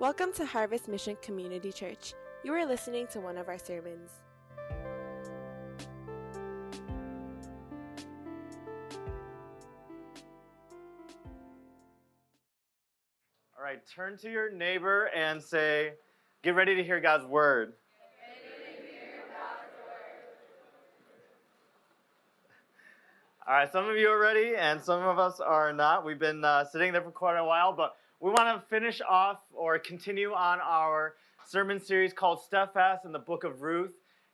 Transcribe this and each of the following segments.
Welcome to Harvest Mission Community Church. You are listening to one of our sermons. All right, turn to your neighbor and say, Get ready to hear God's word. All right, some of you are ready, and some of us are not. We've been uh, sitting there for quite a while, but we want to finish off or continue on our sermon series called Steadfast in the book of Ruth.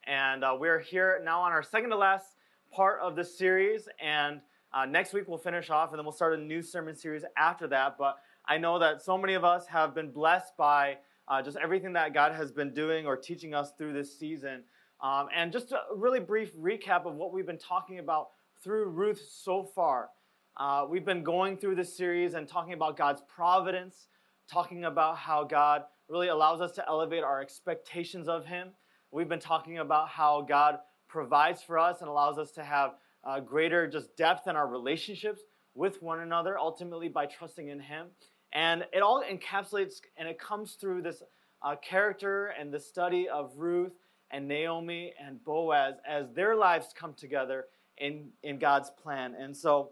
And uh, we're here now on our second to last part of this series. And uh, next week we'll finish off, and then we'll start a new sermon series after that. But I know that so many of us have been blessed by uh, just everything that God has been doing or teaching us through this season. Um, and just a really brief recap of what we've been talking about through Ruth so far. Uh, we've been going through this series and talking about God's providence, talking about how God really allows us to elevate our expectations of Him. We've been talking about how God provides for us and allows us to have uh, greater just depth in our relationships with one another, ultimately by trusting in Him. And it all encapsulates and it comes through this uh, character and the study of Ruth and Naomi and Boaz as their lives come together in, in God's plan. And so,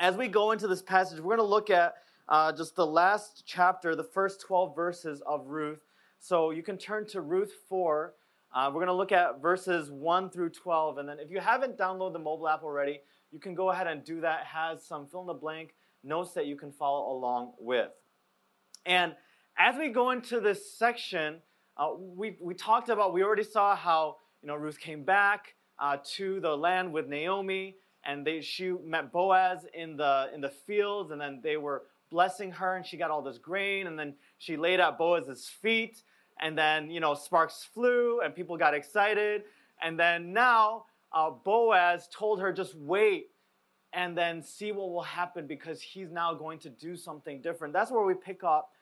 as we go into this passage, we're going to look at uh, just the last chapter, the first 12 verses of Ruth. So, you can turn to Ruth 4. Uh, we're going to look at verses 1 through 12. And then, if you haven't downloaded the mobile app already, you can go ahead and do that. It has some fill in the blank notes that you can follow along with. And as we go into this section, uh, we, we talked about, we already saw how you know, Ruth came back uh, to the land with Naomi, and they, she met Boaz in the, in the fields, and then they were blessing her, and she got all this grain, and then she laid at Boaz's feet, and then, you know, sparks flew, and people got excited, and then now uh, Boaz told her, just wait, and then see what will happen because he's now going to do something different. That's where we pick up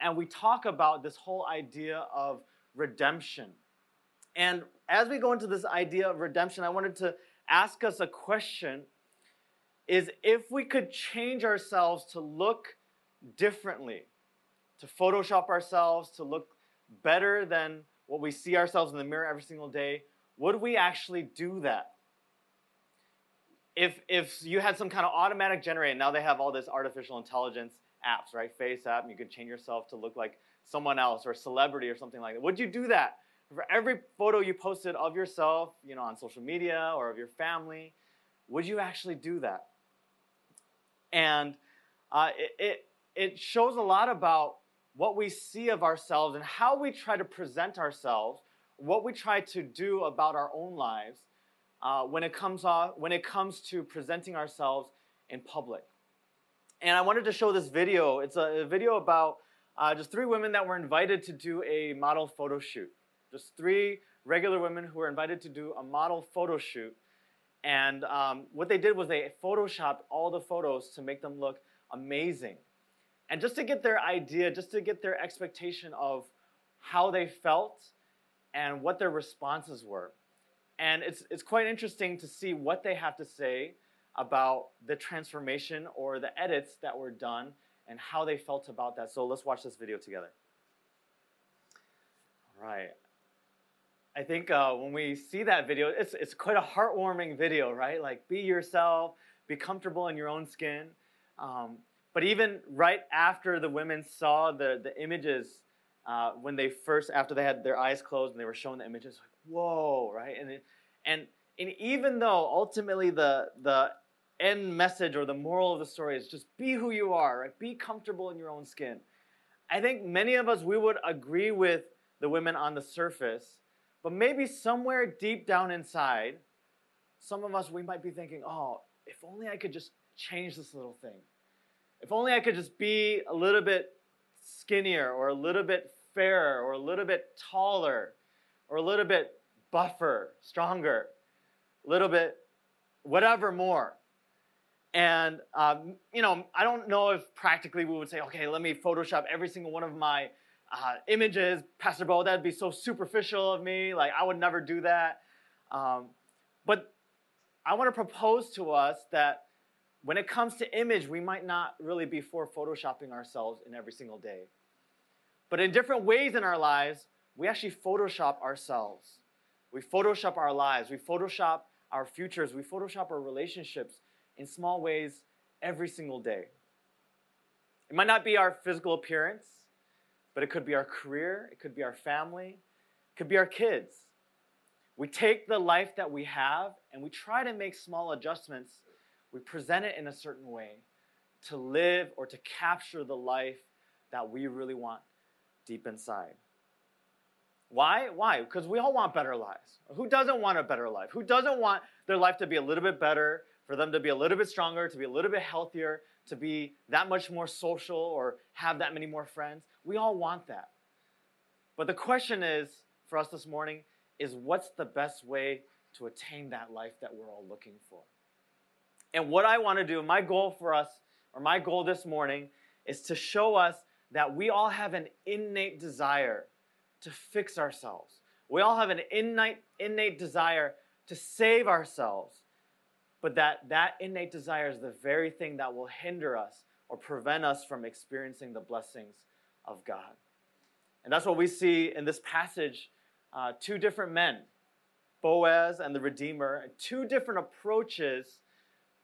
and we talk about this whole idea of redemption. And as we go into this idea of redemption, I wanted to ask us a question is if we could change ourselves to look differently, to Photoshop ourselves, to look better than what we see ourselves in the mirror every single day, would we actually do that? If, if you had some kind of automatic generator, now they have all this artificial intelligence apps, right? Face app, and you can change yourself to look like someone else or a celebrity or something like that. Would you do that? For every photo you posted of yourself, you know, on social media or of your family, would you actually do that? And uh, it, it, it shows a lot about what we see of ourselves and how we try to present ourselves, what we try to do about our own lives uh, when, it comes off, when it comes to presenting ourselves in public. And I wanted to show this video. It's a, a video about uh, just three women that were invited to do a model photo shoot just three regular women who were invited to do a model photo shoot. And um, what they did was they photoshopped all the photos to make them look amazing. And just to get their idea, just to get their expectation of how they felt and what their responses were. And it's, it's quite interesting to see what they have to say about the transformation or the edits that were done and how they felt about that. So let's watch this video together. All right. I think uh, when we see that video, it's, it's quite a heartwarming video, right? Like, be yourself, be comfortable in your own skin. Um, but even right after the women saw the, the images, uh, when they first, after they had their eyes closed and they were shown the images, like, whoa, right? And, it, and, and even though ultimately the, the end message or the moral of the story is just be who you are, right? Be comfortable in your own skin. I think many of us, we would agree with the women on the surface but maybe somewhere deep down inside, some of us, we might be thinking, oh, if only I could just change this little thing. If only I could just be a little bit skinnier or a little bit fairer or a little bit taller or a little bit buffer, stronger, a little bit whatever more. And, um, you know, I don't know if practically we would say, okay, let me Photoshop every single one of my uh, images, Pastor Bo, that'd be so superficial of me. Like, I would never do that. Um, but I want to propose to us that when it comes to image, we might not really be for photoshopping ourselves in every single day. But in different ways in our lives, we actually Photoshop ourselves. We Photoshop our lives. We Photoshop our futures. We Photoshop our relationships in small ways every single day. It might not be our physical appearance, but it could be our career, it could be our family, it could be our kids. We take the life that we have and we try to make small adjustments. We present it in a certain way to live or to capture the life that we really want deep inside. Why? Why? Because we all want better lives. Who doesn't want a better life? Who doesn't want their life to be a little bit better, for them to be a little bit stronger, to be a little bit healthier, to be that much more social or have that many more friends? We all want that. But the question is for us this morning is what's the best way to attain that life that we're all looking for? And what I want to do, my goal for us, or my goal this morning, is to show us that we all have an innate desire to fix ourselves. We all have an innate, innate desire to save ourselves. But that, that innate desire is the very thing that will hinder us or prevent us from experiencing the blessings of God. And that's what we see in this passage uh, two different men, Boaz and the Redeemer, two different approaches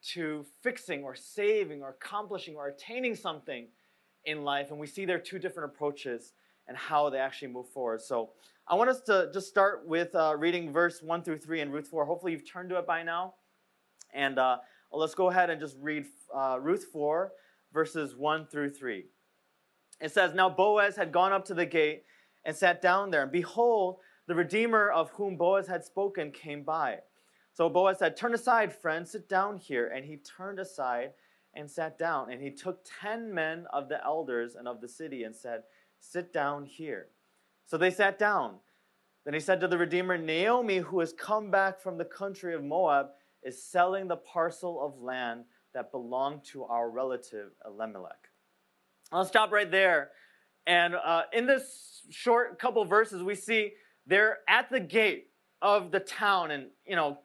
to fixing or saving or accomplishing or attaining something in life. And we see their two different approaches and how they actually move forward. So I want us to just start with uh, reading verse 1 through 3 in Ruth 4. Hopefully you've turned to it by now. And uh, let's go ahead and just read uh, Ruth 4, verses 1 through 3. It says, Now Boaz had gone up to the gate and sat down there. And behold, the Redeemer of whom Boaz had spoken came by. So Boaz said, Turn aside, friend, sit down here. And he turned aside and sat down. And he took ten men of the elders and of the city and said, Sit down here. So they sat down. Then he said to the Redeemer, Naomi, who has come back from the country of Moab, is selling the parcel of land that belonged to our relative Elimelech. I'll stop right there. And uh, in this short couple verses, we see they're at the gate of the town. And, you know,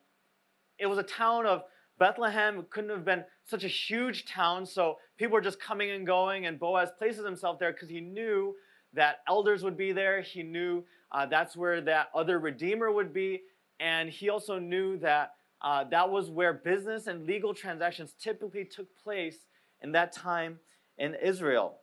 it was a town of Bethlehem. It couldn't have been such a huge town. So people were just coming and going. And Boaz places himself there because he knew that elders would be there. He knew uh, that's where that other redeemer would be. And he also knew that uh, that was where business and legal transactions typically took place in that time in Israel.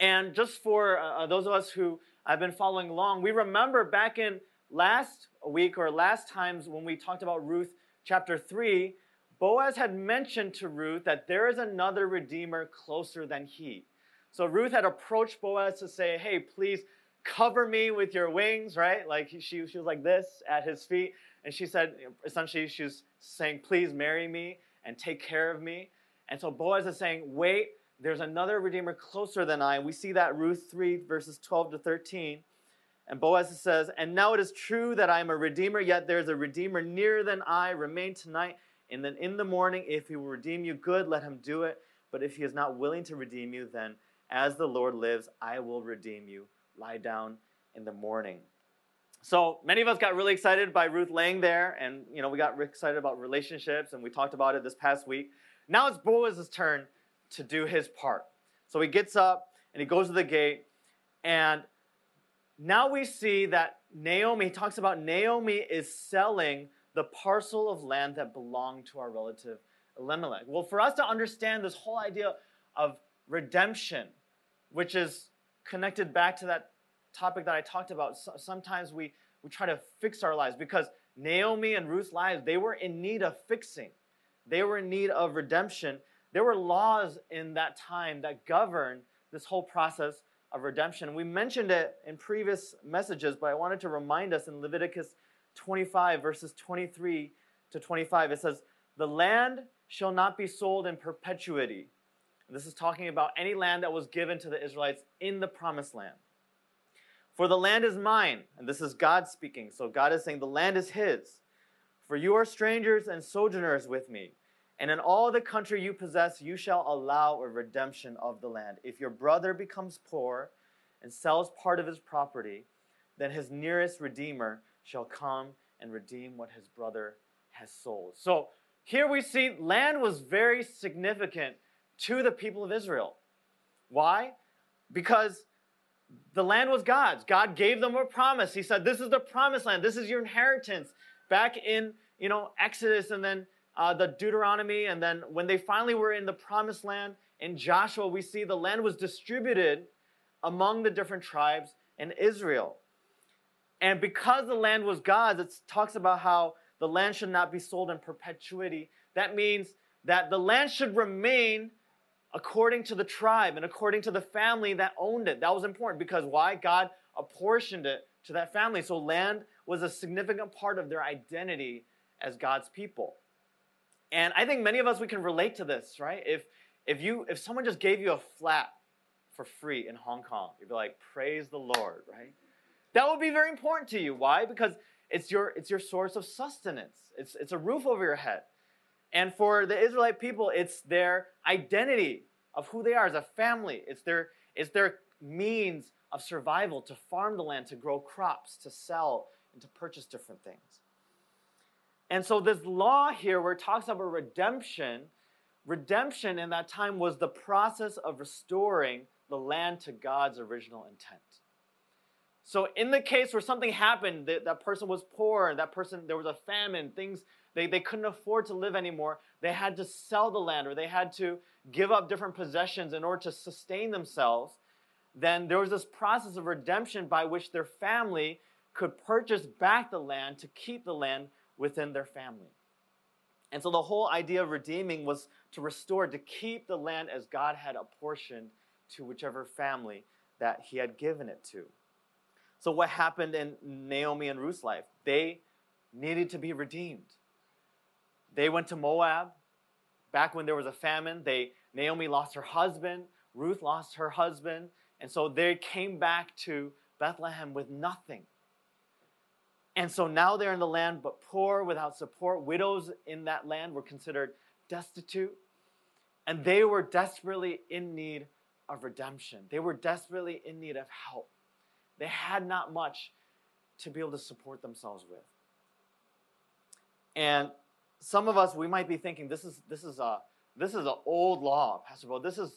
And just for uh, those of us who have been following along, we remember back in last week or last times when we talked about Ruth chapter 3, Boaz had mentioned to Ruth that there is another redeemer closer than he. So Ruth had approached Boaz to say, Hey, please cover me with your wings, right? Like she, she was like this at his feet. And she said, essentially, she's saying, Please marry me and take care of me. And so Boaz is saying, Wait, there's another Redeemer closer than I. And we see that Ruth 3, verses 12 to 13. And Boaz says, And now it is true that I am a Redeemer, yet there is a Redeemer nearer than I. Remain tonight. And then in the morning, if he will redeem you, good, let him do it. But if he is not willing to redeem you, then as the Lord lives, I will redeem you. Lie down in the morning. So many of us got really excited by Ruth laying there, and you know we got excited about relationships, and we talked about it this past week. Now it's Boaz's turn to do his part. So he gets up and he goes to the gate, and now we see that Naomi, he talks about Naomi is selling the parcel of land that belonged to our relative Elimelech. Well, for us to understand this whole idea of redemption, which is connected back to that topic that I talked about, sometimes we, we try to fix our lives because Naomi and Ruth's lives, they were in need of fixing. They were in need of redemption. There were laws in that time that governed this whole process of redemption. We mentioned it in previous messages, but I wanted to remind us in Leviticus 25, verses 23 to 25. It says, The land shall not be sold in perpetuity. This is talking about any land that was given to the Israelites in the promised land. For the land is mine, and this is God speaking. So God is saying, The land is His. For you are strangers and sojourners with me. And in all the country you possess, you shall allow a redemption of the land. If your brother becomes poor and sells part of his property, then his nearest redeemer shall come and redeem what his brother has sold. So here we see land was very significant to the people of Israel. Why? Because the land was God's. God gave them a promise. He said, This is the promised land. This is your inheritance. Back in, you know, Exodus and then uh, the Deuteronomy. And then when they finally were in the promised land in Joshua, we see the land was distributed among the different tribes in Israel. And because the land was God's, it talks about how the land should not be sold in perpetuity. That means that the land should remain according to the tribe and according to the family that owned it. That was important because why? God apportioned it to that family. So land was a significant part of their identity as God's people. And I think many of us we can relate to this, right? If if you if someone just gave you a flat for free in Hong Kong, you'd be like, "Praise the Lord," right? That would be very important to you. Why? Because it's your it's your source of sustenance. It's it's a roof over your head. And for the Israelite people, it's their identity of who they are as a family. It's their, it's their means of survival to farm the land, to grow crops, to sell, and to purchase different things. And so, this law here, where it talks about redemption, redemption in that time was the process of restoring the land to God's original intent. So, in the case where something happened, that, that person was poor, that person, there was a famine, things they, they couldn't afford to live anymore. They had to sell the land or they had to give up different possessions in order to sustain themselves. Then there was this process of redemption by which their family could purchase back the land to keep the land within their family. And so the whole idea of redeeming was to restore, to keep the land as God had apportioned to whichever family that He had given it to. So, what happened in Naomi and Ruth's life? They needed to be redeemed. They went to Moab back when there was a famine. They Naomi lost her husband, Ruth lost her husband, and so they came back to Bethlehem with nothing. And so now they're in the land, but poor, without support. Widows in that land were considered destitute. And they were desperately in need of redemption. They were desperately in need of help. They had not much to be able to support themselves with. And some of us we might be thinking this is this is a this is an old law, Pastor Bo. This is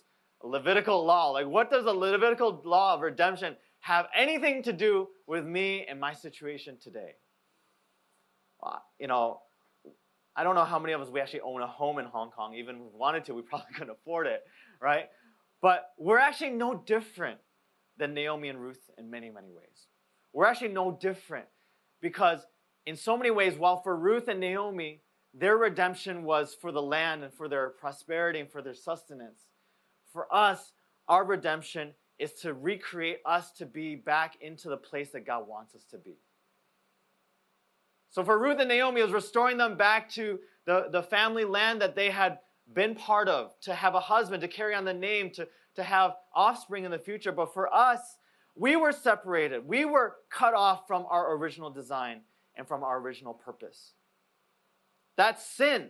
Levitical law. Like, what does a Levitical law of redemption have anything to do with me and my situation today? Uh, you know, I don't know how many of us we actually own a home in Hong Kong. Even if we wanted to, we probably couldn't afford it, right? But we're actually no different than Naomi and Ruth in many, many ways. We're actually no different because, in so many ways, while for Ruth and Naomi, their redemption was for the land and for their prosperity and for their sustenance. For us, our redemption is to recreate us to be back into the place that God wants us to be. So for Ruth and Naomi, it was restoring them back to the, the family land that they had been part of, to have a husband, to carry on the name, to, to have offspring in the future. But for us, we were separated. We were cut off from our original design and from our original purpose. That's sin.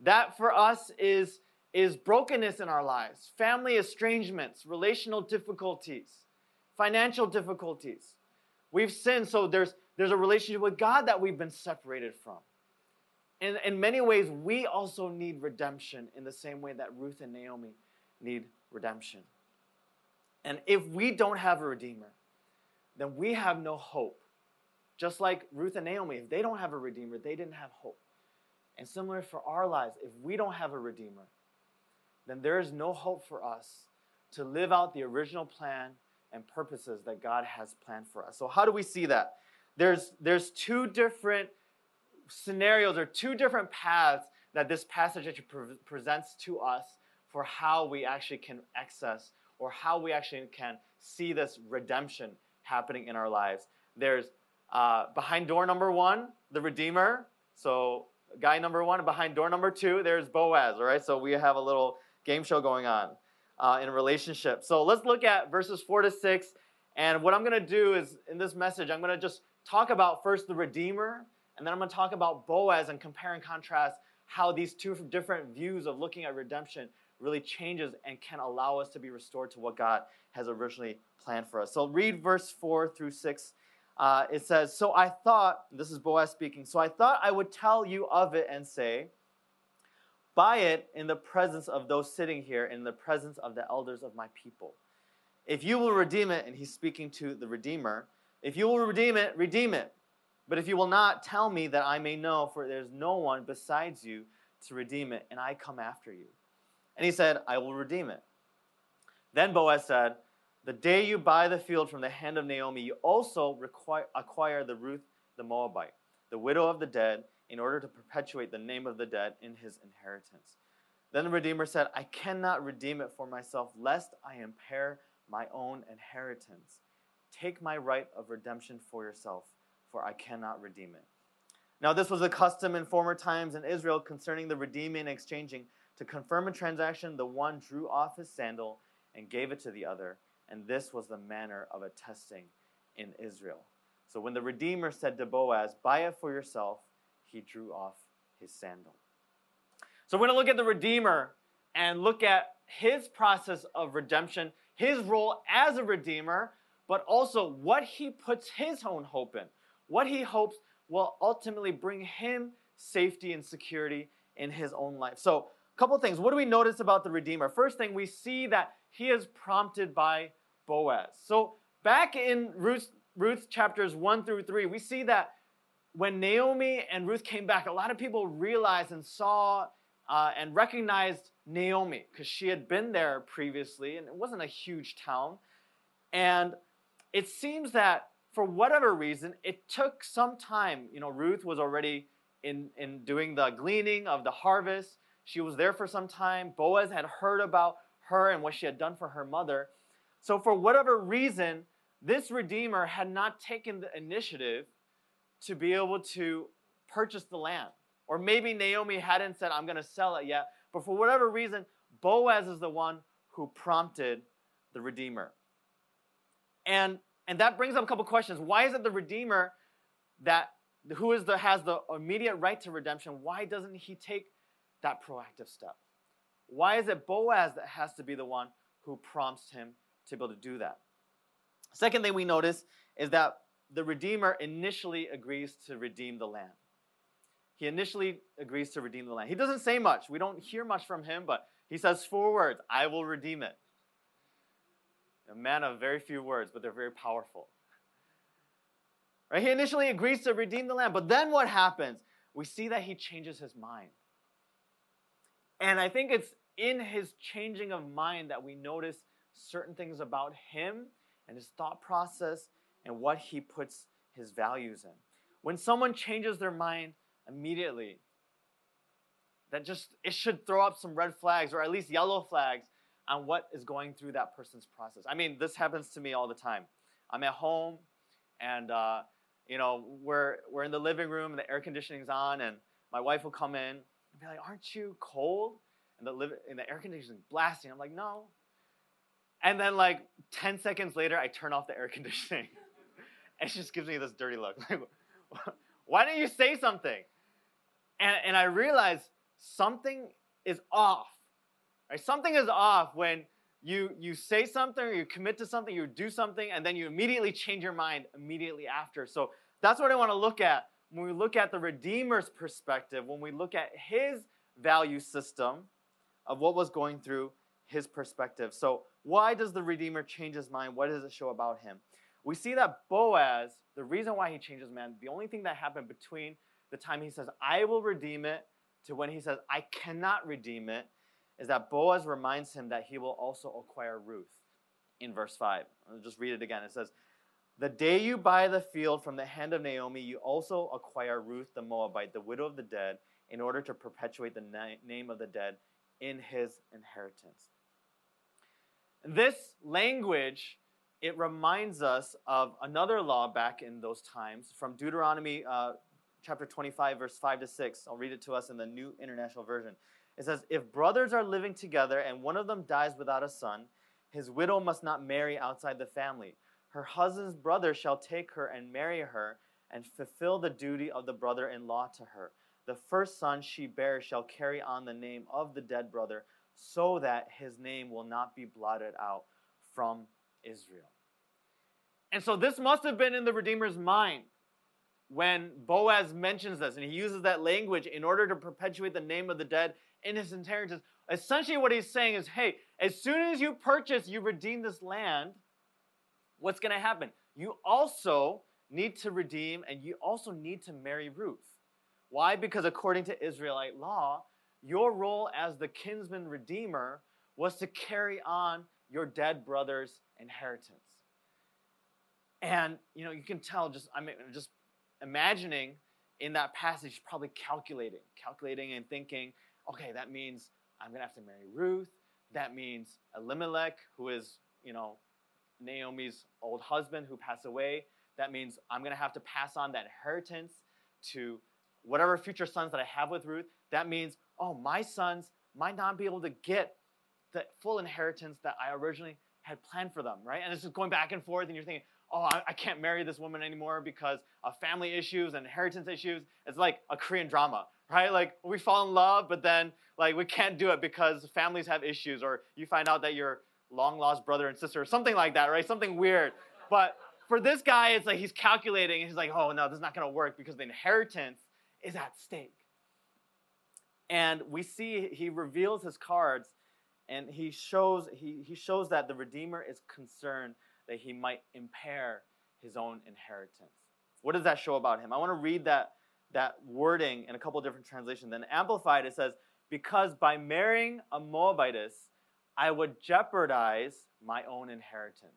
That for us is, is brokenness in our lives, family estrangements, relational difficulties, financial difficulties. We've sinned, so there's, there's a relationship with God that we've been separated from. In, in many ways, we also need redemption in the same way that Ruth and Naomi need redemption. And if we don't have a redeemer, then we have no hope. Just like Ruth and Naomi, if they don't have a redeemer, they didn't have hope. And similar for our lives, if we don't have a Redeemer, then there is no hope for us to live out the original plan and purposes that God has planned for us. So, how do we see that? There's, there's two different scenarios or two different paths that this passage actually pre- presents to us for how we actually can access or how we actually can see this redemption happening in our lives. There's uh, behind door number one, the Redeemer. So guy number one, behind door number two, there's Boaz, all right? So we have a little game show going on uh, in a relationship. So let's look at verses four to six. And what I'm going to do is in this message, I'm going to just talk about first the Redeemer, and then I'm going to talk about Boaz and compare and contrast how these two different views of looking at redemption really changes and can allow us to be restored to what God has originally planned for us. So read verse 4 through 6 uh, it says, So I thought, this is Boaz speaking, so I thought I would tell you of it and say, Buy it in the presence of those sitting here, in the presence of the elders of my people. If you will redeem it, and he's speaking to the Redeemer, if you will redeem it, redeem it. But if you will not, tell me that I may know, for there's no one besides you to redeem it, and I come after you. And he said, I will redeem it. Then Boaz said, The day you buy the field from the hand of Naomi, you also require, acquire the Ruth the Moabite, the widow of the dead, in order to perpetuate the name of the dead in his inheritance. Then the Redeemer said, I cannot redeem it for myself, lest I impair my own inheritance. Take my right of redemption for yourself, for I cannot redeem it. Now, this was a custom in former times in Israel concerning the redeeming and exchanging. To confirm a transaction, the one drew off his sandal and gave it to the other, and this was the manner of attesting in Israel. So when the Redeemer said to Boaz, Buy it for yourself, he drew off his sandal. So we're going to look at the Redeemer and look at his process of redemption, his role as a Redeemer, but also what he puts his own hope in, what he hopes will ultimately bring him safety and security in his own life. So, a couple things. What do we notice about the Redeemer? First thing, we see that he is prompted by Boaz. So, back in Ruth, Ruth chapters 1 through 3, we see that when Naomi and Ruth came back, a lot of people realized and saw uh, and recognized Naomi because she had been there previously and it wasn't a huge town. And it seems that for whatever reason, it took some time. You know, Ruth was already in, in doing the gleaning of the harvest. She was there for some time. Boaz had heard about her and what she had done for her mother. So, for whatever reason, this Redeemer had not taken the initiative to be able to purchase the land. Or maybe Naomi hadn't said, I'm going to sell it yet. But for whatever reason, Boaz is the one who prompted the Redeemer. And, and that brings up a couple questions. Why is it the Redeemer that who is the, has the immediate right to redemption? Why doesn't he take that proactive step? Why is it Boaz that has to be the one who prompts him to be able to do that? Second thing we notice is that the Redeemer initially agrees to redeem the land. He initially agrees to redeem the land. He doesn't say much. We don't hear much from him, but he says four words I will redeem it. A man of very few words, but they're very powerful. Right? He initially agrees to redeem the land, but then what happens? We see that he changes his mind. And I think it's in his changing of mind that we notice certain things about him and his thought process and what he puts his values in. When someone changes their mind immediately, that just it should throw up some red flags or at least yellow flags on what is going through that person's process. I mean, this happens to me all the time. I'm at home, and uh, you know we're we're in the living room, and the air conditioning's on, and my wife will come in and be like, "Aren't you cold?" And the live and the air conditioning blasting. I'm like, "No." And then like 10 seconds later, I turn off the air conditioning. and she just gives me this dirty look. Like, why didn't you say something? And, and I realize something is off. Right? Something is off when you, you say something or you commit to something, you do something, and then you immediately change your mind immediately after. So that's what I want to look at when we look at the Redeemer's perspective, when we look at his value system of what was going through his perspective. So, why does the Redeemer change his mind? What does it show about him? We see that Boaz, the reason why he changes man, the only thing that happened between the time he says, I will redeem it, to when he says, I cannot redeem it, is that Boaz reminds him that he will also acquire Ruth in verse 5. I'll just read it again. It says, The day you buy the field from the hand of Naomi, you also acquire Ruth the Moabite, the widow of the dead, in order to perpetuate the na- name of the dead in his inheritance. This language, it reminds us of another law back in those times from Deuteronomy uh, chapter 25, verse 5 to 6. I'll read it to us in the New International Version. It says, If brothers are living together and one of them dies without a son, his widow must not marry outside the family. Her husband's brother shall take her and marry her and fulfill the duty of the brother in law to her. The first son she bears shall carry on the name of the dead brother, so that his name will not be blotted out from Israel. And so this must have been in the Redeemer's mind when Boaz mentions this, and he uses that language in order to perpetuate the name of the dead in his inheritance. Essentially, what he's saying is, hey, as soon as you purchase, you redeem this land, what's going to happen? You also need to redeem and you also need to marry Ruth. Why? Because according to Israelite law, your role as the kinsman redeemer was to carry on your dead brother's inheritance. And you know, you can tell just I mean just imagining in that passage probably calculating, calculating and thinking, okay, that means I'm going to have to marry Ruth. That means Elimelech, who is, you know, Naomi's old husband who passed away. That means I'm going to have to pass on that inheritance to whatever future sons that I have with Ruth. That means, oh, my sons might not be able to get the full inheritance that I originally had planned for them, right? And it's just going back and forth, and you're thinking, oh, I, I can't marry this woman anymore because of family issues and inheritance issues. It's like a Korean drama, right? Like we fall in love, but then like we can't do it because families have issues, or you find out that your long lost brother and sister, or something like that, right? Something weird. But for this guy, it's like he's calculating, and he's like, oh no, this is not to work because the inheritance is at stake. And we see he reveals his cards, and he shows he, he shows that the redeemer is concerned that he might impair his own inheritance. What does that show about him? I want to read that that wording in a couple different translations. Then Amplified, it says, Because by marrying a Moabitess, I would jeopardize my own inheritance.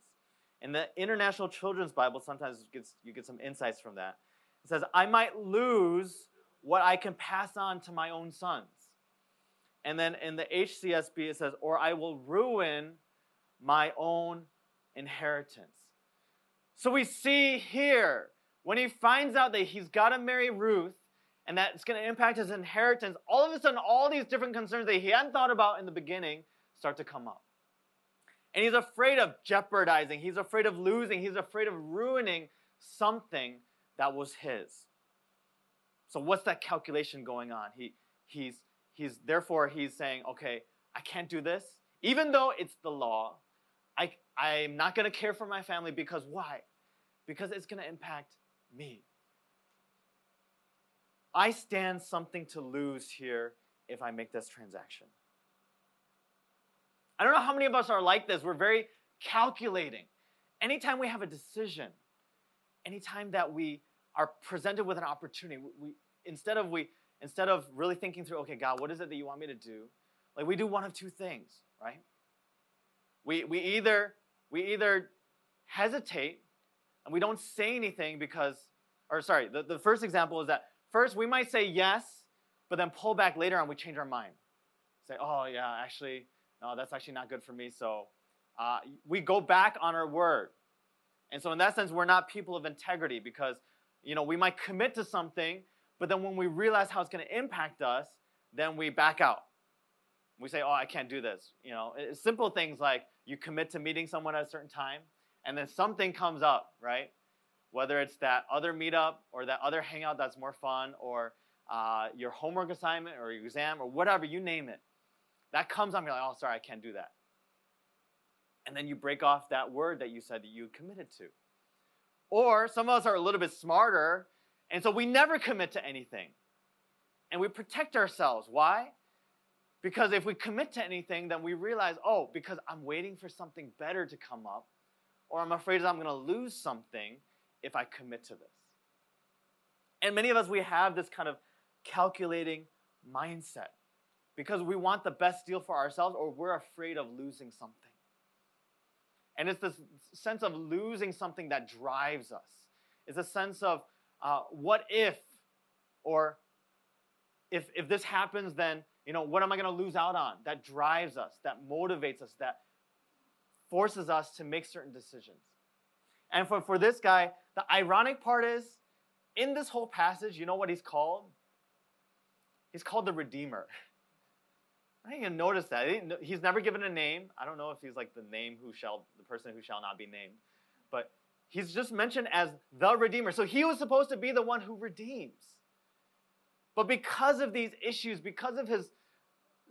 In the International Children's Bible, sometimes gets, you get some insights from that. It says, I might lose what I can pass on to my own sons. And then in the HCSB, it says, Or I will ruin my own inheritance. So we see here when he finds out that he's got to marry Ruth and that it's going to impact his inheritance, all of a sudden, all these different concerns that he hadn't thought about in the beginning start to come up. And he's afraid of jeopardizing, he's afraid of losing, he's afraid of ruining something that was his. So what's that calculation going on? He he's he's therefore he's saying, okay, I can't do this. Even though it's the law, I I'm not gonna care for my family because why? Because it's gonna impact me. I stand something to lose here if I make this transaction. I don't know how many of us are like this. We're very calculating. Anytime we have a decision, anytime that we are presented with an opportunity, we, instead of we instead of really thinking through, okay, God, what is it that you want me to do? Like we do one of two things, right? We we either we either hesitate and we don't say anything because or sorry, the, the first example is that first we might say yes, but then pull back later and we change our mind. Say, oh yeah, actually, no, that's actually not good for me. So uh, we go back on our word. And so in that sense, we're not people of integrity because you know we might commit to something, but then when we realize how it's going to impact us, then we back out. We say, oh, I can't do this. You know, it's simple things like you commit to meeting someone at a certain time, and then something comes up, right? whether it's that other meetup or that other hangout that's more fun or uh, your homework assignment or your exam or whatever, you name it. That comes on, you're like, oh, sorry, I can't do that. And then you break off that word that you said that you committed to. Or some of us are a little bit smarter, and so we never commit to anything. And we protect ourselves. Why? Because if we commit to anything, then we realize, oh, because I'm waiting for something better to come up, or I'm afraid that I'm going to lose something, if I commit to this. And many of us, we have this kind of calculating mindset because we want the best deal for ourselves or we're afraid of losing something. And it's this sense of losing something that drives us. It's a sense of uh, what if, or if, if this happens, then, you know, what am I going to lose out on? That drives us, that motivates us, that forces us to make certain decisions. And for, for this guy, the ironic part is, in this whole passage, you know what he's called? He's called the Redeemer. I didn't even notice that. He's never given a name. I don't know if he's like the name who shall, the person who shall not be named. But he's just mentioned as the Redeemer. So he was supposed to be the one who redeems. But because of these issues, because of his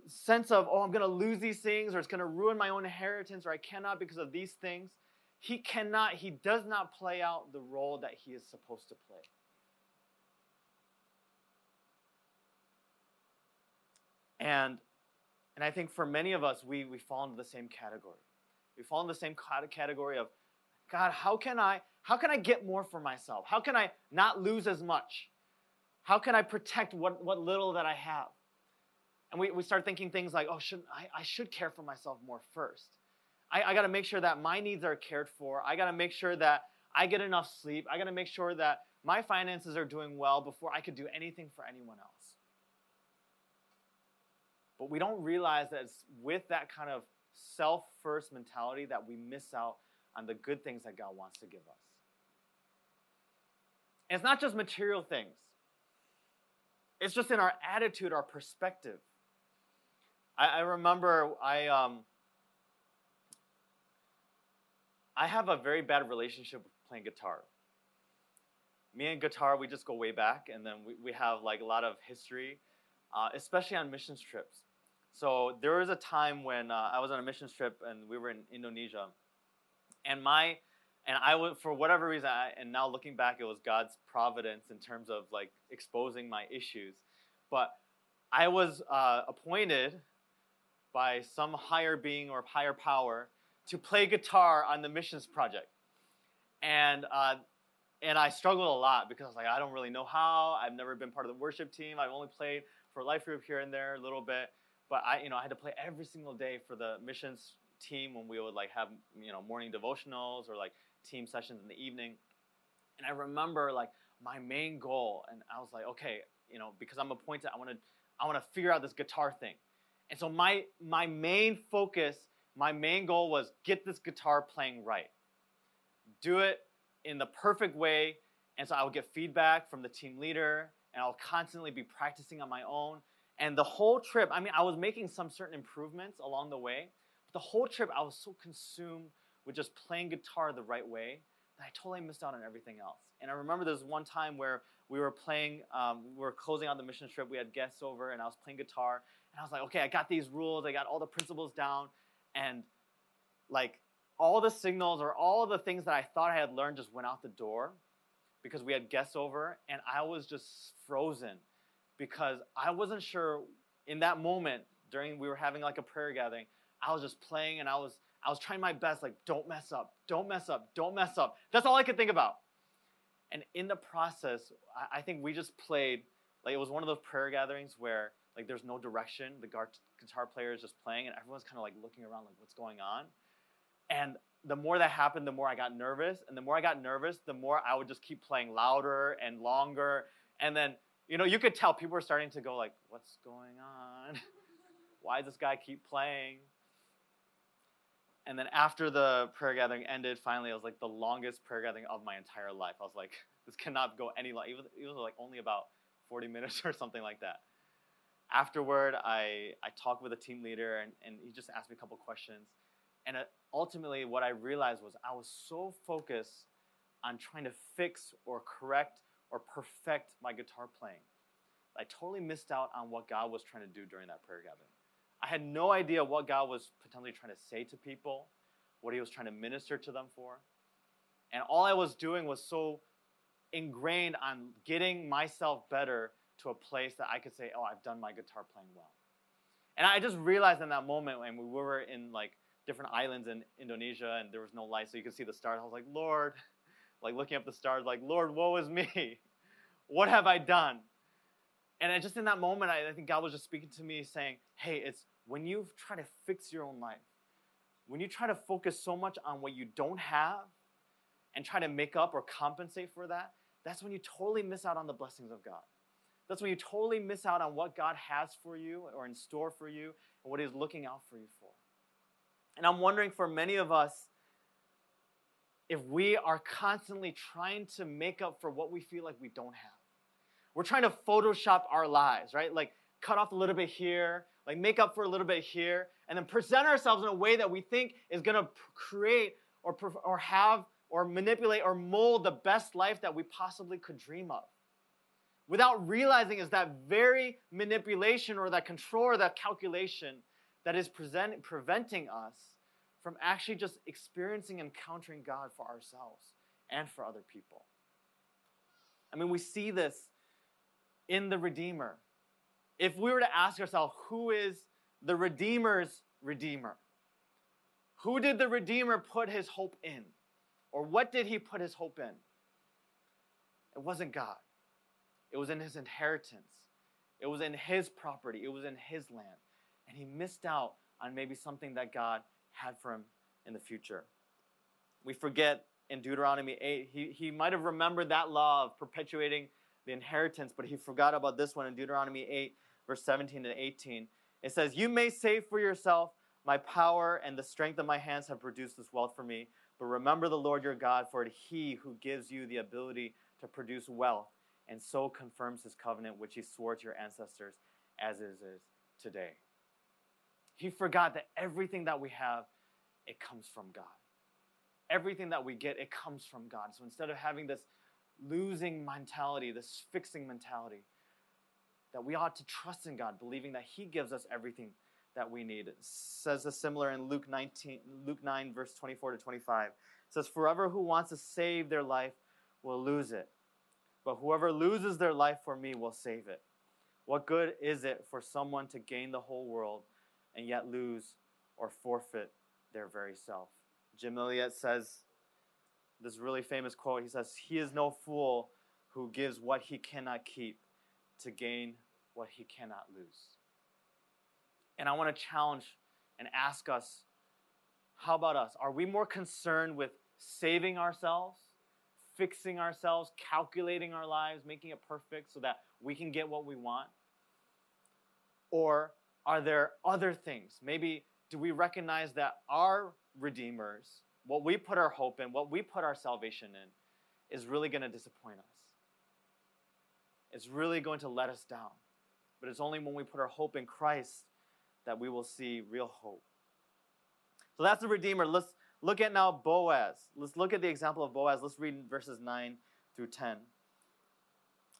sense of, oh, I'm going to lose these things, or it's going to ruin my own inheritance, or I cannot because of these things, he cannot, he does not play out the role that he is supposed to play. And And I think for many of us, we, we fall into the same category. We fall into the same category of, God, how can I how can I get more for myself? How can I not lose as much? How can I protect what, what little that I have? And we, we start thinking things like, oh, should I, I should care for myself more first. I, I got to make sure that my needs are cared for. I got to make sure that I get enough sleep. I got to make sure that my finances are doing well before I could do anything for anyone else. But we don't realize that it's with that kind of self first mentality that we miss out on the good things that God wants to give us. And it's not just material things, it's just in our attitude, our perspective. I, I remember I, um, I have a very bad relationship with playing guitar. Me and guitar, we just go way back, and then we, we have like a lot of history, uh, especially on missions trips. So there was a time when uh, I was on a missions trip and we were in Indonesia, and my and I was for whatever reason, I, and now looking back, it was God's providence in terms of like exposing my issues. But I was uh, appointed by some higher being or higher power to play guitar on the missions project, and uh, and I struggled a lot because I was like, I don't really know how. I've never been part of the worship team. I've only played for life group here and there a little bit, but I, you know, I had to play every single day for the missions team when we would like have, you know, morning devotionals or like team sessions in the evening. And I remember like my main goal, and I was like, okay, you know, because I'm appointed, I want to, I want to figure out this guitar thing. And so my my main focus, my main goal was get this guitar playing right, do it in the perfect way. And so I would get feedback from the team leader, and I'll constantly be practicing on my own. And the whole trip, I mean, I was making some certain improvements along the way, the whole trip I was so consumed with just playing guitar the right way that I totally missed out on everything else. And I remember there was one time where we were playing, um, we were closing out the mission trip, we had guests over, and I was playing guitar, and I was like, okay, I got these rules, I got all the principles down, and like all the signals or all the things that I thought I had learned just went out the door because we had guests over, and I was just frozen because I wasn't sure in that moment during we were having like a prayer gathering, I was just playing and I was I was trying my best, like, don't mess up, don't mess up, don't mess up. That's all I could think about. And in the process, I, I think we just played, like, it was one of those prayer gatherings where, like, there's no direction. The guitar player is just playing, and everyone's kind of, like, looking around, like, what's going on? And the more that happened, the more I got nervous. And the more I got nervous, the more I would just keep playing louder and longer. And then, you know, you could tell people were starting to go, like, what's going on? Why does this guy keep playing? And then after the prayer gathering ended, finally, it was like the longest prayer gathering of my entire life. I was like, this cannot go any longer. It was like only about 40 minutes or something like that. Afterward, I, I talked with a team leader and, and he just asked me a couple questions. And uh, ultimately, what I realized was I was so focused on trying to fix or correct or perfect my guitar playing. I totally missed out on what God was trying to do during that prayer gathering. I had no idea what God was potentially trying to say to people, what He was trying to minister to them for. And all I was doing was so ingrained on getting myself better to a place that I could say, oh, I've done my guitar playing well. And I just realized in that moment when we were in like different islands in Indonesia and there was no light so you could see the stars, I was like, Lord, like looking up the stars, like, Lord, woe is me. what have I done? And I just in that moment, I, I think God was just speaking to me saying, hey, it's when you try to fix your own life, when you try to focus so much on what you don't have and try to make up or compensate for that, that's when you totally miss out on the blessings of God. That's when you totally miss out on what God has for you or in store for you and what He's looking out for you for. And I'm wondering for many of us, if we are constantly trying to make up for what we feel like we don't have. We're trying to Photoshop our lives, right? Like cut off a little bit here, like make up for a little bit here, and then present ourselves in a way that we think is going to create or, or have or manipulate or mold the best life that we possibly could dream of. Without realizing is that very manipulation or that control or that calculation that is present, preventing us from actually just experiencing and encountering God for ourselves and for other people. I mean, we see this in the Redeemer if we were to ask ourselves, who is the Redeemer's Redeemer. Who did the Redeemer put his hope in? Or what did he put his hope in? It wasn't God, it was in his inheritance, it was in his property, it was in his land. And he missed out on maybe something that God had for him in the future. We forget in Deuteronomy 8, he, he might have remembered that law of perpetuating the inheritance, but he forgot about this one in Deuteronomy 8, verse 17 and 18. It says, You may say for yourself, My power and the strength of my hands have produced this wealth for me. But remember the Lord your God, for it he who gives you the ability to produce wealth, and so confirms his covenant which he swore to your ancestors, as it is today. He forgot that everything that we have, it comes from God. Everything that we get, it comes from God. So instead of having this losing mentality, this fixing mentality, that we ought to trust in God, believing that He gives us everything that we need. It says a similar in Luke 19, Luke 9, verse 24 to 25. It says, Forever who wants to save their life will lose it, but whoever loses their life for me will save it. What good is it for someone to gain the whole world and yet lose or forfeit their very self? Jim Elliot says this really famous quote. He says, He is no fool who gives what he cannot keep to gain what he cannot lose. And I want to challenge and ask us how about us? Are we more concerned with saving ourselves, fixing ourselves, calculating our lives, making it perfect so that we can get what we want? Or are there other things? Maybe do we recognize that our redeemers, what we put our hope in, what we put our salvation in, is really going to disappoint us? It's really going to let us down. But it's only when we put our hope in Christ that we will see real hope. So that's the Redeemer. Let's look at now Boaz. Let's look at the example of Boaz. Let's read verses 9 through 10.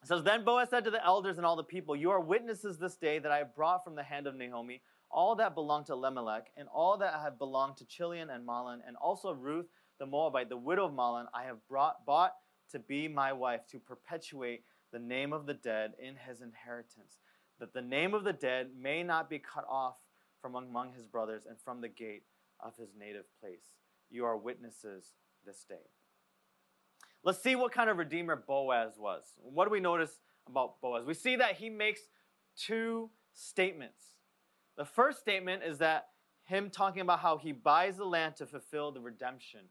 It says, Then Boaz said to the elders and all the people, You are witnesses this day that I have brought from the hand of Naomi all that belonged to Elimelech, and all that had belonged to Chilion and Mahlon, and also Ruth the Moabite, the widow of Mahlon, I have brought, bought to be my wife to perpetuate the name of the dead in his inheritance that the name of the dead may not be cut off from among his brothers and from the gate of his native place. You are witnesses this day. Let's see what kind of redeemer Boaz was. What do we notice about Boaz? We see that he makes two statements. The first statement is that him talking about how he buys the land to fulfill the redemption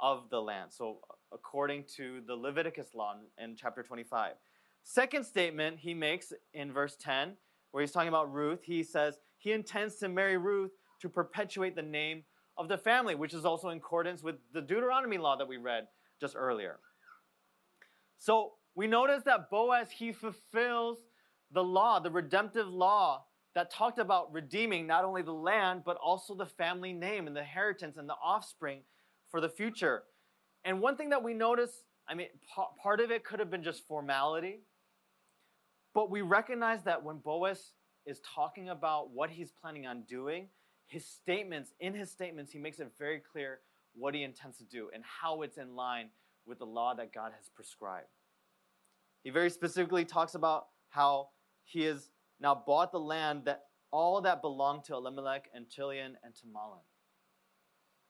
of the land. So, according to the Leviticus law in chapter 25. Second statement he makes in verse 10, where he's talking about Ruth, he says he intends to marry Ruth to perpetuate the name of the family, which is also in accordance with the Deuteronomy law that we read just earlier. So we notice that Boaz, he fulfills the law, the redemptive law that talked about redeeming not only the land, but also the family name and the inheritance and the offspring for the future. And one thing that we notice, I mean, part of it could have been just formality. But we recognize that when Boaz is talking about what he's planning on doing, his statements, in his statements, he makes it very clear what he intends to do and how it's in line with the law that God has prescribed. He very specifically talks about how he has now bought the land that all that belonged to Elimelech and Chilion and to Mahlon.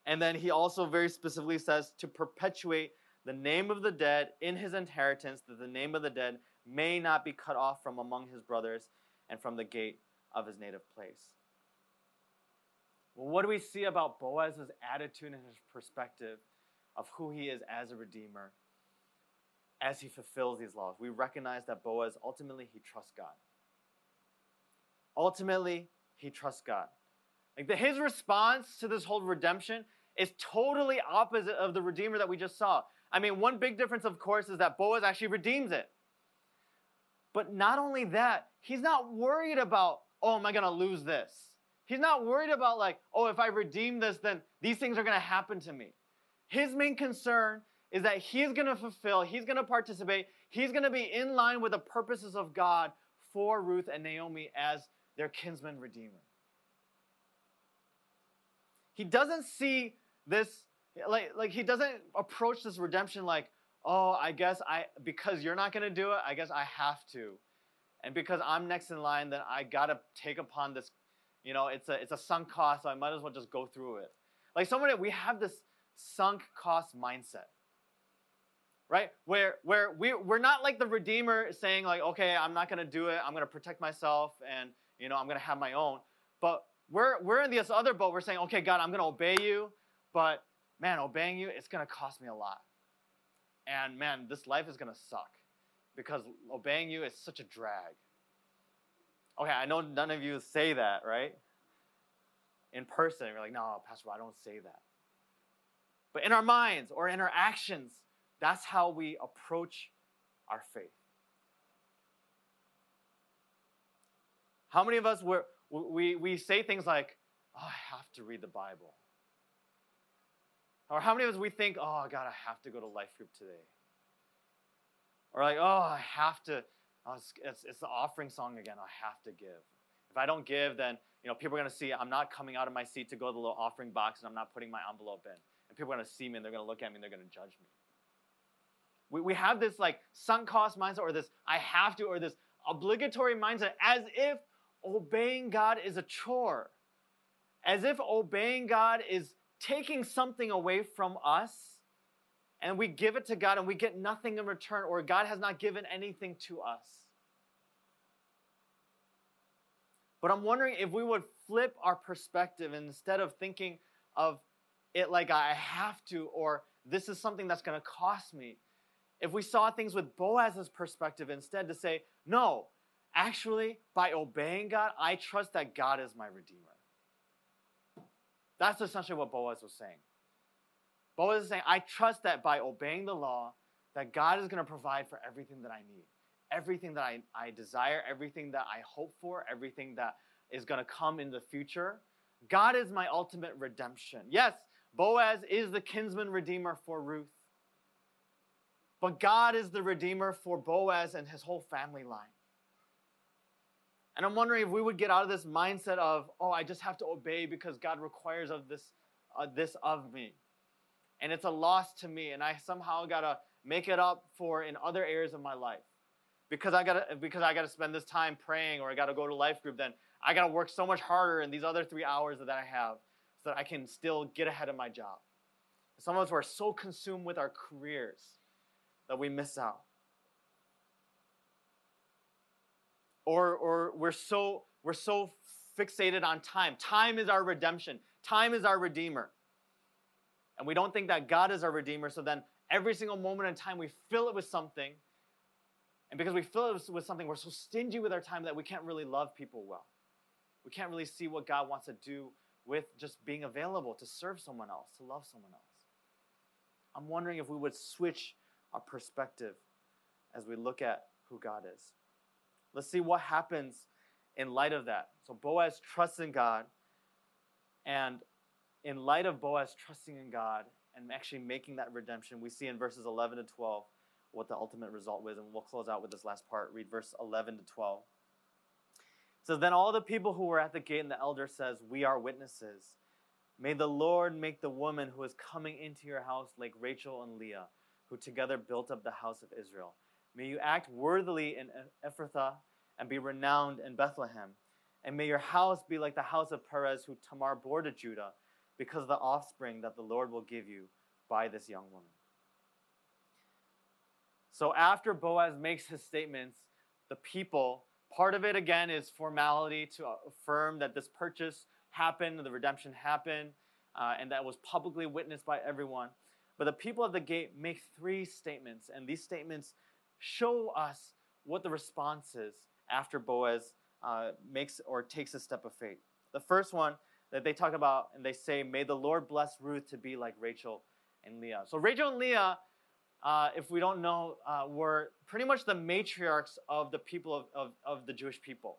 And then he also very specifically says to perpetuate the name of the dead in his inheritance, that the name of the dead may not be cut off from among his brothers and from the gate of his native place. Well, what do we see about Boaz's attitude and his perspective of who he is as a redeemer as he fulfills these laws? We recognize that Boaz ultimately he trusts God. Ultimately, he trusts God. Like the, his response to this whole redemption is totally opposite of the redeemer that we just saw. I mean, one big difference, of course, is that Boaz actually redeems it. But not only that, he's not worried about, oh, am I going to lose this? He's not worried about, like, oh, if I redeem this, then these things are going to happen to me. His main concern is that he's going to fulfill, he's going to participate, he's going to be in line with the purposes of God for Ruth and Naomi as their kinsman redeemer. He doesn't see this, like, like he doesn't approach this redemption like, oh, I guess I, because you're not going to do it, I guess I have to. And because I'm next in line, then I got to take upon this, you know, it's a it's a sunk cost, so I might as well just go through it. Like someone we have this sunk cost mindset. Right? Where where we we're not like the redeemer saying like, okay, I'm not gonna do it, I'm gonna protect myself and you know, I'm gonna have my own. But we're we're in this other boat, we're saying, okay, God, I'm gonna obey you, but man, obeying you, it's gonna cost me a lot. And man, this life is gonna suck because obeying you is such a drag. Okay, I know none of you say that, right? In person, you're like, no, Pastor, I don't say that. But in our minds or in our actions, that's how we approach our faith. How many of us were, we, we say things like, oh, I have to read the Bible? Or how many of us we think, oh, God, I have to go to life group today? Or like, oh, I have to, oh, it's, it's, the offering song again, I have to give. If I don't give, then you know people are going to see I'm not coming out of my seat to go to the little offering box and I'm not putting my envelope in. And people are going to see me and they're going to look at me and they're going to judge me. We, we have this like sunk cost mindset or this I have to or this obligatory mindset as if obeying God is a chore. As if obeying God is taking something away from us and we give it to God and we get nothing in return, or God has not given anything to us. But I'm wondering if we would flip our perspective instead of thinking of it like I have to or this is something that's going to cost me, if we saw things with Boaz's perspective instead to say, no, actually, by obeying God, I trust that God is my Redeemer. That's essentially what Boaz was saying. Boaz is saying, I trust that by obeying the law, that God is going to provide for everything that I need, everything that I, I desire, everything that I hope for, everything that is going to come in the future. God is my ultimate redemption. Yes, Boaz is the kinsman redeemer for Ruth. But God is the redeemer for Boaz and his whole family line. And I'm wondering if we would get out of this mindset of, oh, I just have to obey because God requires of this, uh, this of me. And it's a loss to me and i somehow gotta make it up for in other areas of my life. Because i gotta because i gotta spend this time praying or i gotta go to life group then i gotta work so much harder in these other three hours that i have so that i can still get ahead of my job. Some of us are so consumed with our careers that we miss out or or we're so we're so fixated on time time is our redemption time is our redeemer and we don't think that God is our Redeemer. So then every single moment in time, we fill it with something. And because we fill it with something, we're so stingy with our time that we can't really love people well. We can't really see what God wants to do with just being available to serve someone else, to love someone else. I'm wondering if we would switch our perspective as we look at who God is. Let's see what happens in light of that. So Boaz trusts in God, and in light of Boaz trusting in God and actually making that redemption, we see in verses 11 to 12 what the ultimate result was. And we'll close out with this last part. Read verse 11 to 12. So Then all the people who were at the gate and the elder says, We are witnesses. May the Lord make the woman who is coming into your house like Rachel and Leah, who together built up the house of Israel. May you act worthily in Ephrathah and be renowned in Bethlehem. And may your house be like the house of Perez, who Tamar bore to Judah because of the offspring that the Lord will give you by this young woman. So after Boaz makes his statements, the people, part of it again is formality to affirm that this purchase happened, the redemption happened, uh, and that was publicly witnessed by everyone. But the people at the gate make three statements, and these statements show us what the response is after Boaz uh, makes or takes a step of faith. The first one that they talk about and they say, May the Lord bless Ruth to be like Rachel and Leah. So, Rachel and Leah, uh, if we don't know, uh, were pretty much the matriarchs of the people of, of, of the Jewish people.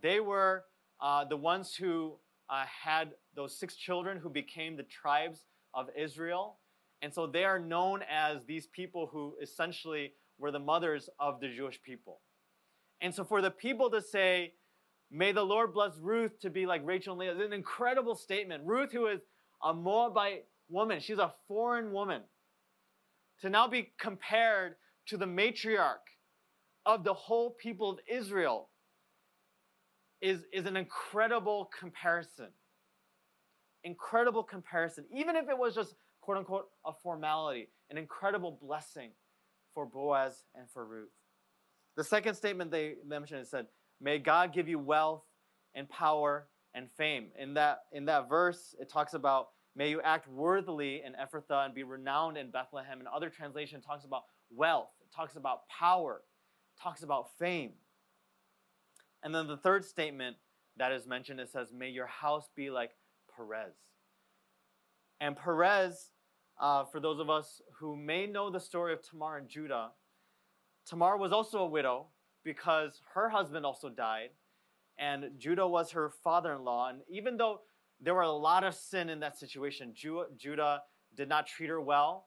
They were uh, the ones who uh, had those six children who became the tribes of Israel. And so they are known as these people who essentially were the mothers of the Jewish people. And so for the people to say, May the Lord bless Ruth to be like Rachel and Leah. is an incredible statement. Ruth, who is a Moabite woman, she's a foreign woman, to now be compared to the matriarch of the whole people of Israel is, is an incredible comparison. Incredible comparison. Even if it was just, quote unquote, a formality, an incredible blessing for Boaz and for Ruth. The second statement they mentioned is said, May God give you wealth and power and fame. In that, in that verse, it talks about, May you act worthily in Ephrathah and be renowned in Bethlehem. And other translation talks about wealth, it talks about power, talks about fame. And then the third statement that is mentioned, it says, May your house be like Perez. And Perez, uh, for those of us who may know the story of Tamar and Judah, Tamar was also a widow because her husband also died, and Judah was her father in law. And even though there were a lot of sin in that situation, Judah did not treat her well,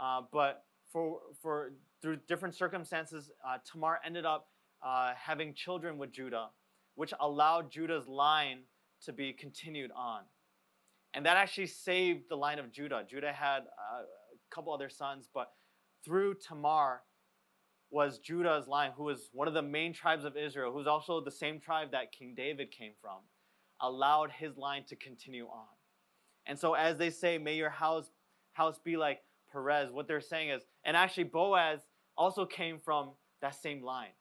uh, but for, for through different circumstances, uh, Tamar ended up uh, having children with Judah, which allowed Judah's line to be continued on. And that actually saved the line of Judah. Judah had a couple other sons, but through Tamar, was Judah's line, who was one of the main tribes of Israel, who's also the same tribe that King David came from, allowed his line to continue on. And so, as they say, may your house, house be like Perez, what they're saying is, and actually, Boaz also came from that same line.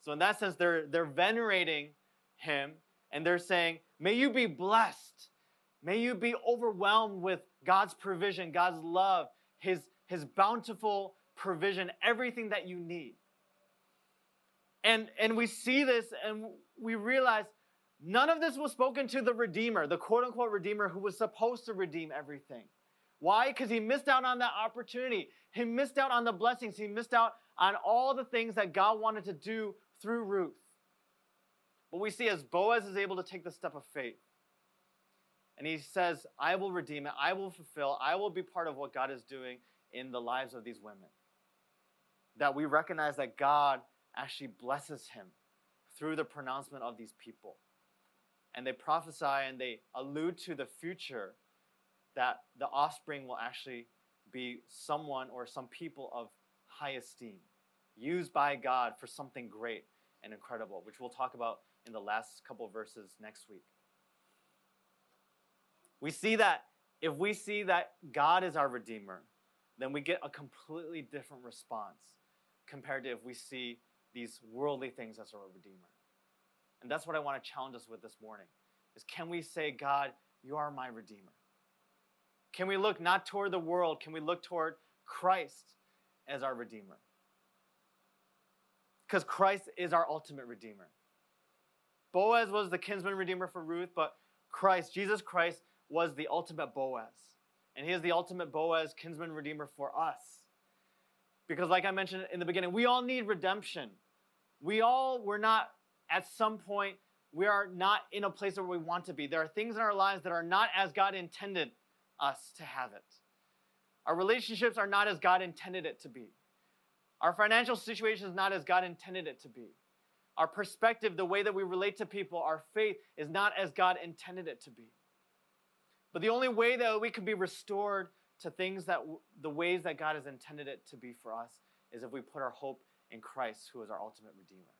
So, in that sense, they're, they're venerating him and they're saying, may you be blessed. May you be overwhelmed with God's provision, God's love, his, his bountiful provision, everything that you need. And, and we see this and we realize none of this was spoken to the Redeemer, the quote unquote Redeemer who was supposed to redeem everything. Why? Because he missed out on that opportunity. He missed out on the blessings. He missed out on all the things that God wanted to do through Ruth. But we see as Boaz is able to take the step of faith, and he says, I will redeem it, I will fulfill, I will be part of what God is doing in the lives of these women that we recognize that God actually blesses him through the pronouncement of these people. And they prophesy and they allude to the future that the offspring will actually be someone or some people of high esteem, used by God for something great and incredible, which we'll talk about in the last couple verses next week. We see that if we see that God is our Redeemer, then we get a completely different response compared to if we see these worldly things as our Redeemer. And that's what I want to challenge us with this morning is can we say, God, you are my Redeemer? Can we look not toward the world? Can we look toward Christ as our Redeemer? Because Christ is our ultimate Redeemer. Boaz was the kinsman Redeemer for Ruth, but Christ, Jesus Christ, was the ultimate Boaz. And he is the ultimate Boaz, kinsman Redeemer for us. Because, like I mentioned in the beginning, we all need redemption. We all were not, at some point, we are not in a place where we want to be. There are things in our lives that are not as God intended us to have it. Our relationships are not as God intended it to be. Our financial situation is not as God intended it to be. Our perspective, the way that we relate to people, our faith is not as God intended it to be. But the only way that we can be restored to things that the ways that God has intended it to be for us is if we put our hope in Christ, who is our ultimate Redeemer.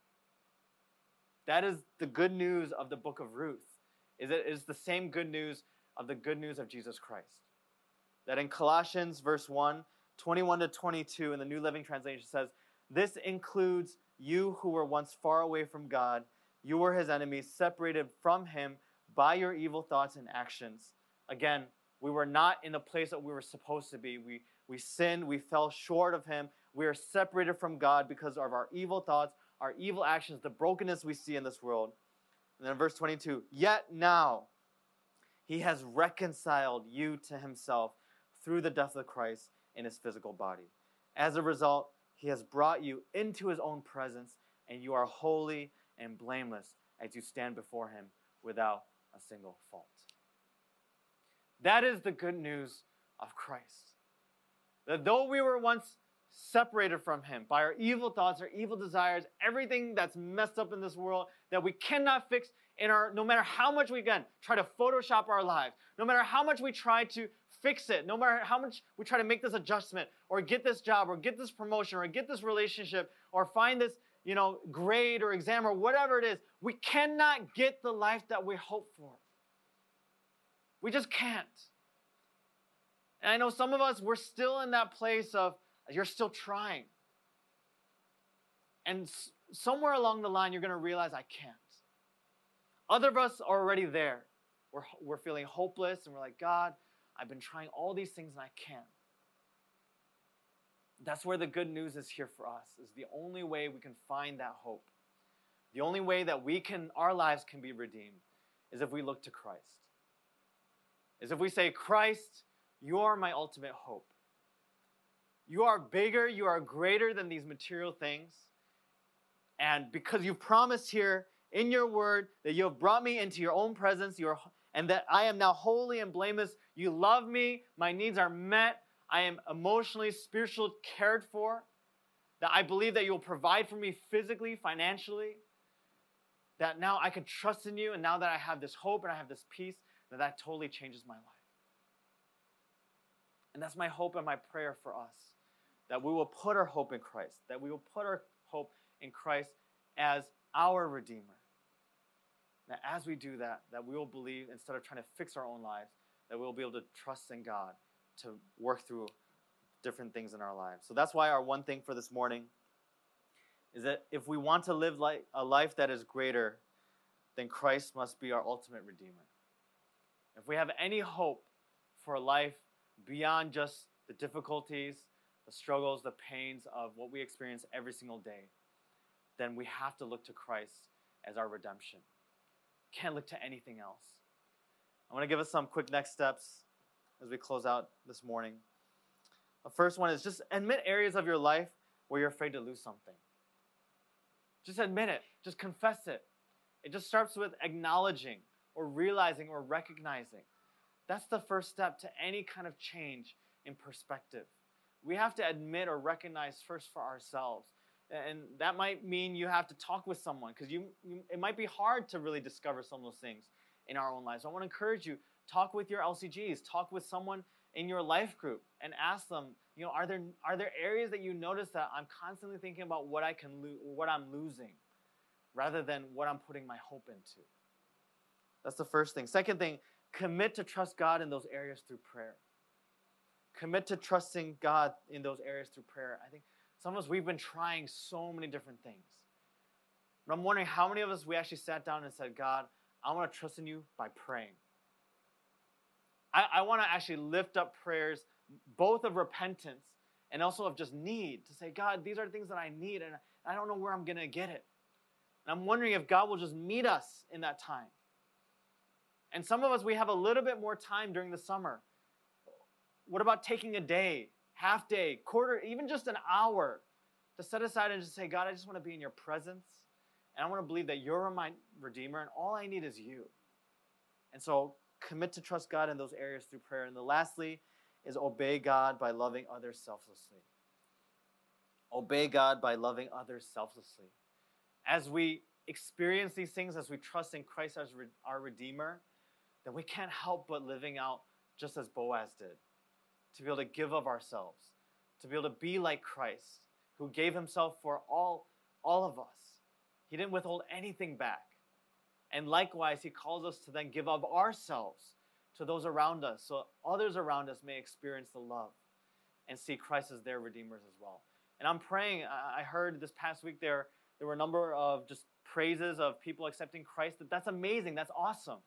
That is the good news of the book of Ruth. Is it is the same good news of the good news of Jesus Christ. That in Colossians verse 1, 21 to 22 in the New Living Translation says, This includes you who were once far away from God. You were his enemies, separated from him by your evil thoughts and actions. Again, we were not in the place that we were supposed to be. We, we sinned. We fell short of Him. We are separated from God because of our evil thoughts, our evil actions, the brokenness we see in this world. And then verse 22 Yet now He has reconciled you to Himself through the death of Christ in His physical body. As a result, He has brought you into His own presence, and you are holy and blameless as you stand before Him without a single fault. That is the good news of Christ. That though we were once separated from Him by our evil thoughts, our evil desires, everything that's messed up in this world that we cannot fix in our, no matter how much we again try to Photoshop our lives, no matter how much we try to fix it, no matter how much we try to make this adjustment or get this job or get this promotion or get this relationship or find this you know, grade or exam or whatever it is, we cannot get the life that we hope for. We just can't. And I know some of us, we're still in that place of you're still trying. And somewhere along the line, you're going to realize I can't. Other of us are already there. We're, we're feeling hopeless and we're like, God, I've been trying all these things and I can't. That's where the good news is here for us, is the only way we can find that hope. The only way that we can, our lives can be redeemed is if we look to Christ. Is if we say, Christ, you are my ultimate hope. You are bigger, you are greater than these material things. And because you've promised here in your word that you have brought me into your own presence, you are, and that I am now holy and blameless, you love me, my needs are met, I am emotionally, spiritually cared for, that I believe that you'll provide for me physically, financially, that now I can trust in you, and now that I have this hope and I have this peace, that that totally changes my life. And that's my hope and my prayer for us that we will put our hope in Christ, that we will put our hope in Christ as our Redeemer. That as we do that, that we will believe instead of trying to fix our own lives, that we'll be able to trust in God to work through different things in our lives. So that's why our one thing for this morning is that if we want to live like a life that is greater, then Christ must be our ultimate redeemer. If we have any hope for life beyond just the difficulties, the struggles, the pains of what we experience every single day, then we have to look to Christ as our redemption. Can't look to anything else. I want to give us some quick next steps as we close out this morning. The first one is just admit areas of your life where you're afraid to lose something. Just admit it, just confess it. It just starts with acknowledging or realizing or recognizing. That's the first step to any kind of change in perspective. We have to admit or recognize first for ourselves. And that might mean you have to talk with someone because you, you, it might be hard to really discover some of those things in our own lives. So I want to encourage you Talk with your LCGs. Talk with someone in your life group and ask them, you know, are there are there areas that you notice that I'm constantly thinking about what I can lose, what I'm losing, rather than what I'm putting my hope into. That's the first thing. Second thing, commit to trust God in those areas through prayer. Commit to trusting God in those areas through prayer. I think some of us we've been trying so many different things. I'm wondering how many of us we actually sat down and said, God, I want to trust in you by praying. I, I want to actually lift up prayers, both of repentance and also of just need to say, God, these are things that I need, and I don't know where I'm going to get it. And I'm wondering if God will just meet us in that time. And some of us, we have a little bit more time during the summer. What about taking a day, half day, quarter, even just an hour to set aside and just say, God, I just want to be in your presence. And I want to believe that you're my Redeemer, and all I need is you. And so commit to trust God in those areas through prayer. And the lastly is obey God by loving others selflessly. Obey God by loving others selflessly. As we experience these things, as we trust in Christ as our Redeemer, then we can't help but living out just as Boaz did. To be able to give of ourselves, to be able to be like Christ, who gave himself for all, all of us. He didn't withhold anything back. And likewise, he calls us to then give of ourselves to those around us so others around us may experience the love and see Christ as their redeemers as well. And I'm praying, I heard this past week there, there were a number of just praises of people accepting Christ. That's amazing, that's awesome.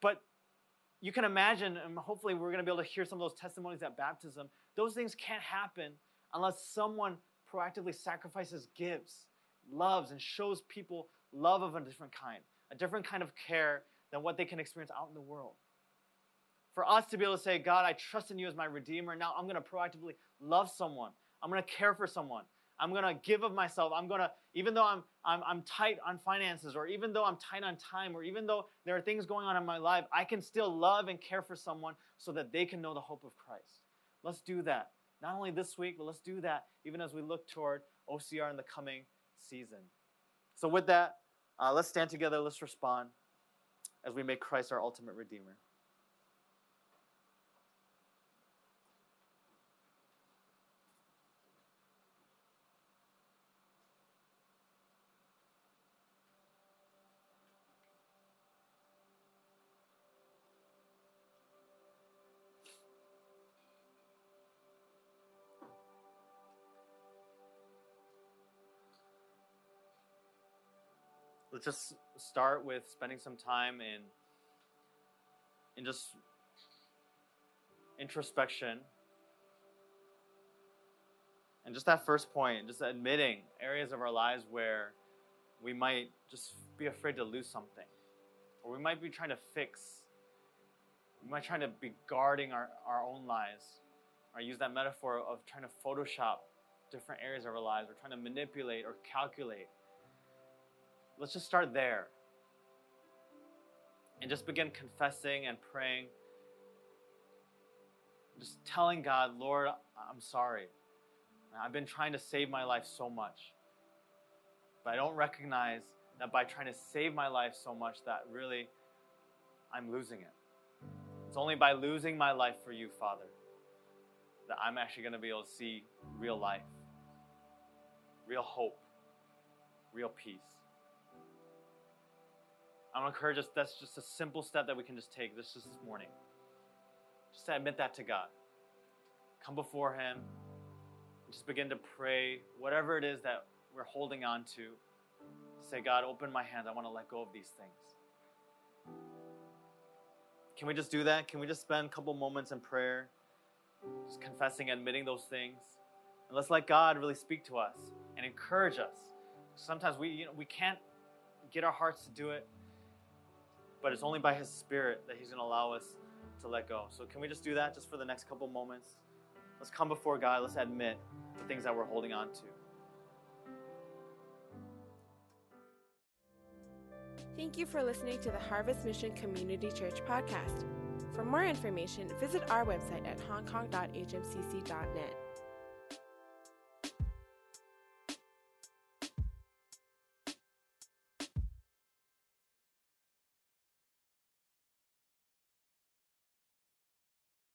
But you can imagine, and hopefully we're going to be able to hear some of those testimonies at baptism. Those things can't happen unless someone proactively sacrifices, gives, loves, and shows people love of a different kind, a different kind of care than what they can experience out in the world. For us to be able to say, God, I trust in you as my Redeemer. Now I'm going to proactively love someone. I'm going to care for someone. I'm going to give of myself. I'm going to, even though I'm, I'm, I'm tight on finances, or even though I'm tight on time, or even though there are things going on in my life, I can still love and care for someone so that they can know the hope of Christ. Let's do that. Not only this week, but let's do that even as we look toward OCR in the coming season. So, with that, uh, let's stand together, let's respond as we make Christ our ultimate Redeemer. Just start with spending some time in in just introspection. And just that first point just admitting areas of our lives where we might just be afraid to lose something. Or we might be trying to fix we might try to be guarding our, our own lives. Or use that metaphor of trying to photoshop different areas of our lives or trying to manipulate or calculate let's just start there and just begin confessing and praying. Just telling God, Lord, I'm sorry. I've been trying to save my life so much. But I don't recognize that by trying to save my life so much that really I'm losing it. It's only by losing my life for you, Father, that I'm actually going to be able to see real life, real hope, real peace. I to encourage us that's just a simple step that we can just take this just this morning. Just to admit that to God. Come before Him. Just begin to pray whatever it is that we're holding on to. Say, God, open my hands. I want to let go of these things. Can we just do that? Can we just spend a couple moments in prayer, just confessing, admitting those things? And let's let God really speak to us and encourage us. Sometimes we, you know, we can't get our hearts to do it but it's only by His Spirit that He's going to allow us to let go. So, can we just do that just for the next couple moments? Let's come before God. Let's admit the things that we're holding on to. Thank you for listening to the Harvest Mission Community Church podcast. For more information, visit our website at hongkong.hmcc.net.